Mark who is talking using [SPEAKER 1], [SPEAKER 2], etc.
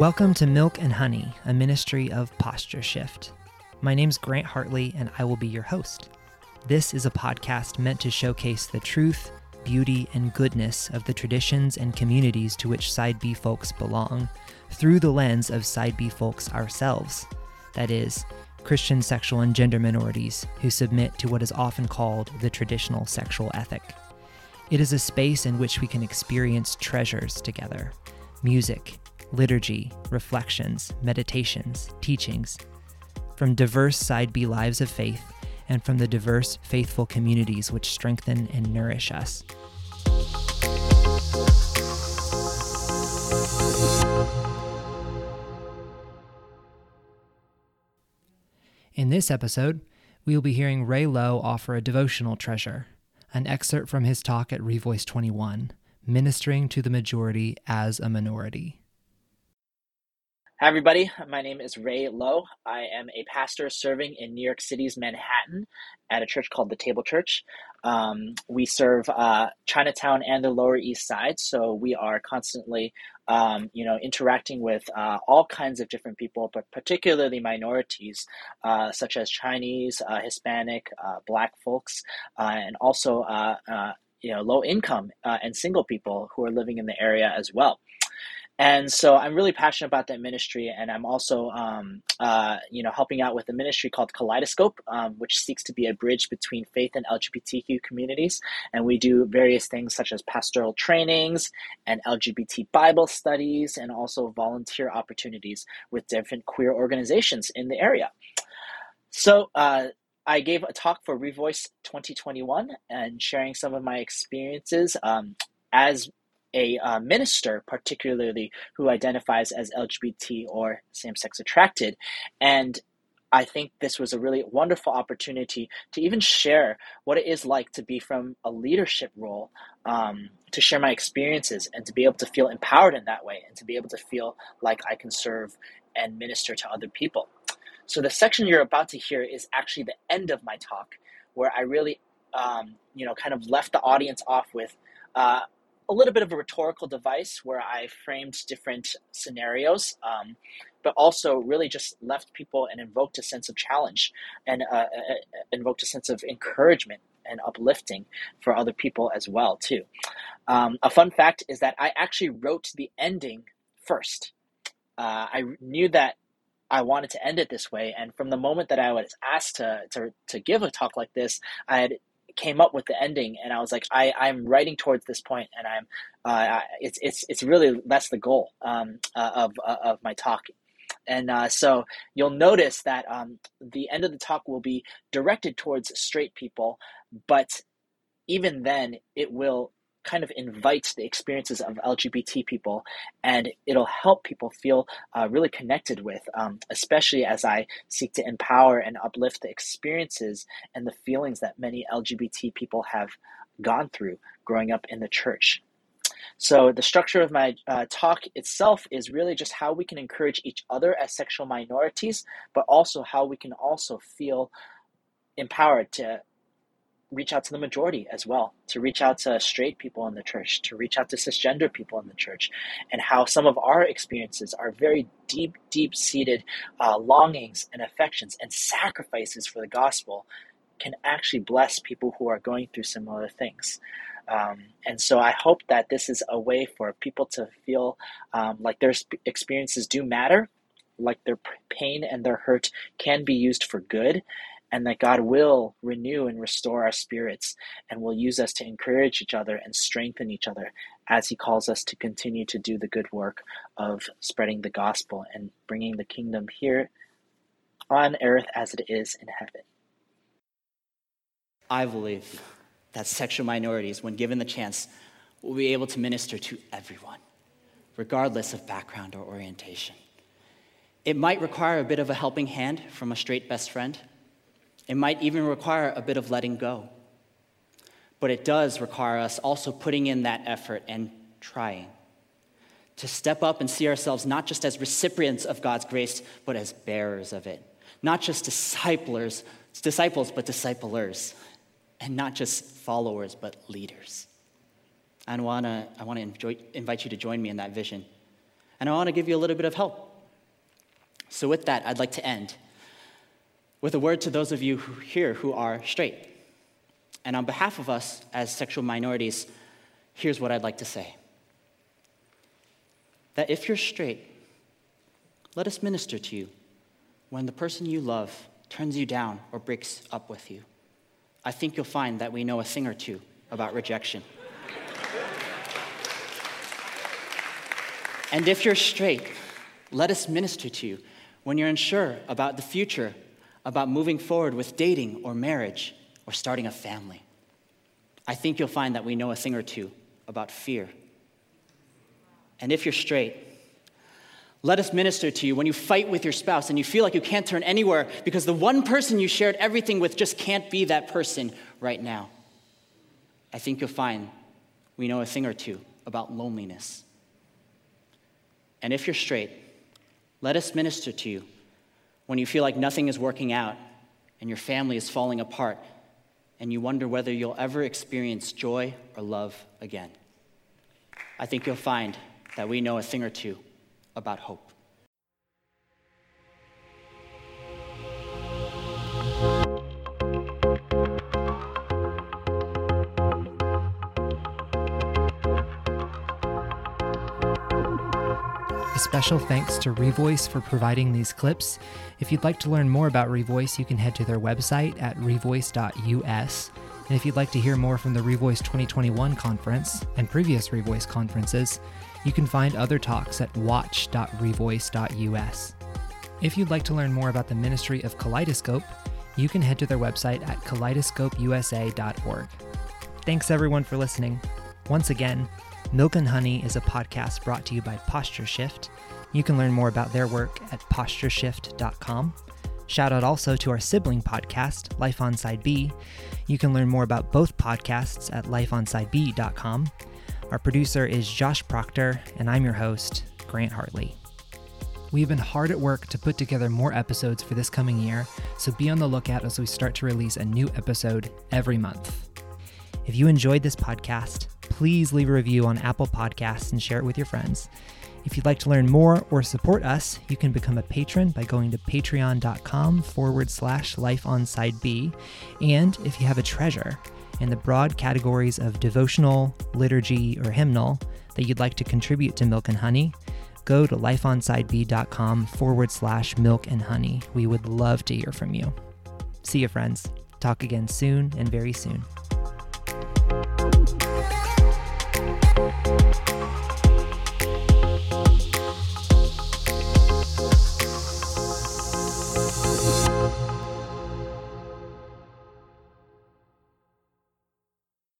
[SPEAKER 1] Welcome to Milk and Honey, a ministry of posture shift. My name's Grant Hartley, and I will be your host. This is a podcast meant to showcase the truth, beauty, and goodness of the traditions and communities to which Side B folks belong through the lens of Side B folks ourselves. That is, Christian sexual and gender minorities who submit to what is often called the traditional sexual ethic. It is a space in which we can experience treasures together music, liturgy, reflections, meditations, teachings, from diverse Side B lives of faith and from the diverse faithful communities which strengthen and nourish us. In this episode, we will be hearing Ray Lowe offer a devotional treasure, an excerpt from his talk at Revoice 21, Ministering to the Majority as a Minority.
[SPEAKER 2] Hi, everybody. My name is Ray Lowe. I am a pastor serving in New York City's Manhattan at a church called the Table Church. Um, we serve uh, Chinatown and the Lower East Side, so we are constantly, um, you know, interacting with uh, all kinds of different people, but particularly minorities uh, such as Chinese, uh, Hispanic, uh, Black folks, uh, and also, you know, low income and single people who are living in the area as well and so I'm really passionate about that ministry, and I'm also, um, uh, you know, helping out with a ministry called Kaleidoscope, um, which seeks to be a bridge between faith and LGBTQ communities. And we do various things such as pastoral trainings and LGBT Bible studies, and also volunteer opportunities with different queer organizations in the area. So. Uh, I gave a talk for Revoice 2021 and sharing some of my experiences um, as a uh, minister, particularly who identifies as LGBT or same sex attracted. And I think this was a really wonderful opportunity to even share what it is like to be from a leadership role, um, to share my experiences and to be able to feel empowered in that way and to be able to feel like I can serve and minister to other people. So, the section you're about to hear is actually the end of my talk, where I really, um, you know, kind of left the audience off with uh, a little bit of a rhetorical device where I framed different scenarios, um, but also really just left people and invoked a sense of challenge and uh, uh, uh, invoked a sense of encouragement and uplifting for other people as well too. Um, a fun fact is that I actually wrote the ending first. Uh, I knew that I wanted to end it this way, and from the moment that I was asked to to, to give a talk like this, I had came up with the ending and I was like I I'm writing towards this point and I'm uh, it's it's it's really that's the goal um, uh, of uh, of my talk. And uh, so you'll notice that um, the end of the talk will be directed towards straight people but even then it will kind of invites the experiences of LGBT people, and it'll help people feel uh, really connected with, um, especially as I seek to empower and uplift the experiences and the feelings that many LGBT people have gone through growing up in the church. So, the structure of my uh, talk itself is really just how we can encourage each other as sexual minorities, but also how we can also feel empowered to reach out to the majority as well, to reach out to straight people in the church, to reach out to cisgender people in the church, and how some of our experiences are very deep, deep seated uh, longings and affections and sacrifices for the gospel can actually bless people who are going through similar things. Um, and so I hope that this is a way for people to feel um, like their experiences do matter, like their pain and their hurt can be used for good, and that God will renew and restore our spirits and will use us to encourage each other and strengthen each other as He calls us to continue to do the good work of spreading the gospel and bringing the kingdom here on earth as it is in heaven.
[SPEAKER 3] I believe that sexual minorities, when given the chance, will be able to minister to everyone, regardless of background or orientation. It might require a bit of a helping hand from a straight best friend it might even require a bit of letting go. But it does require us also putting in that effort and trying to step up and see ourselves not just as recipients of God's grace, but as bearers of it. Not just disciples, disciples, but disciplers. And not just followers, but leaders. I want to wanna invite you to join me in that vision and I want to give you a little bit of help. So, with that, I'd like to end with a word to those of you who, here who are straight. And on behalf of us as sexual minorities, here's what I'd like to say that if you're straight, let us minister to you when the person you love turns you down or breaks up with you. I think you'll find that we know a thing or two about rejection. and if you're straight, let us minister to you when you're unsure about the future, about moving forward with dating or marriage or starting a family. I think you'll find that we know a thing or two about fear. And if you're straight, let us minister to you when you fight with your spouse and you feel like you can't turn anywhere because the one person you shared everything with just can't be that person right now. I think you'll find we know a thing or two about loneliness. And if you're straight, let us minister to you when you feel like nothing is working out and your family is falling apart and you wonder whether you'll ever experience joy or love again. I think you'll find that we know a thing or two about hope.
[SPEAKER 1] Special thanks to Revoice for providing these clips. If you'd like to learn more about Revoice, you can head to their website at revoice.us. And if you'd like to hear more from the Revoice 2021 conference and previous Revoice conferences, you can find other talks at watch.revoice.us. If you'd like to learn more about the ministry of Kaleidoscope, you can head to their website at kaleidoscopeusa.org. Thanks everyone for listening. Once again, Milk and Honey is a podcast brought to you by Posture Shift. You can learn more about their work at postureshift.com. Shout out also to our sibling podcast, Life on Side B. You can learn more about both podcasts at lifeonsideb.com. Our producer is Josh Proctor, and I'm your host, Grant Hartley. We've been hard at work to put together more episodes for this coming year, so be on the lookout as we start to release a new episode every month. If you enjoyed this podcast, please leave a review on Apple Podcasts and share it with your friends. If you'd like to learn more or support us, you can become a patron by going to patreon.com forward slash life on side B. And if you have a treasure in the broad categories of devotional, liturgy, or hymnal that you'd like to contribute to Milk and Honey, go to lifeonsideb.com forward slash milk and honey. We would love to hear from you. See you, friends. Talk again soon and very soon you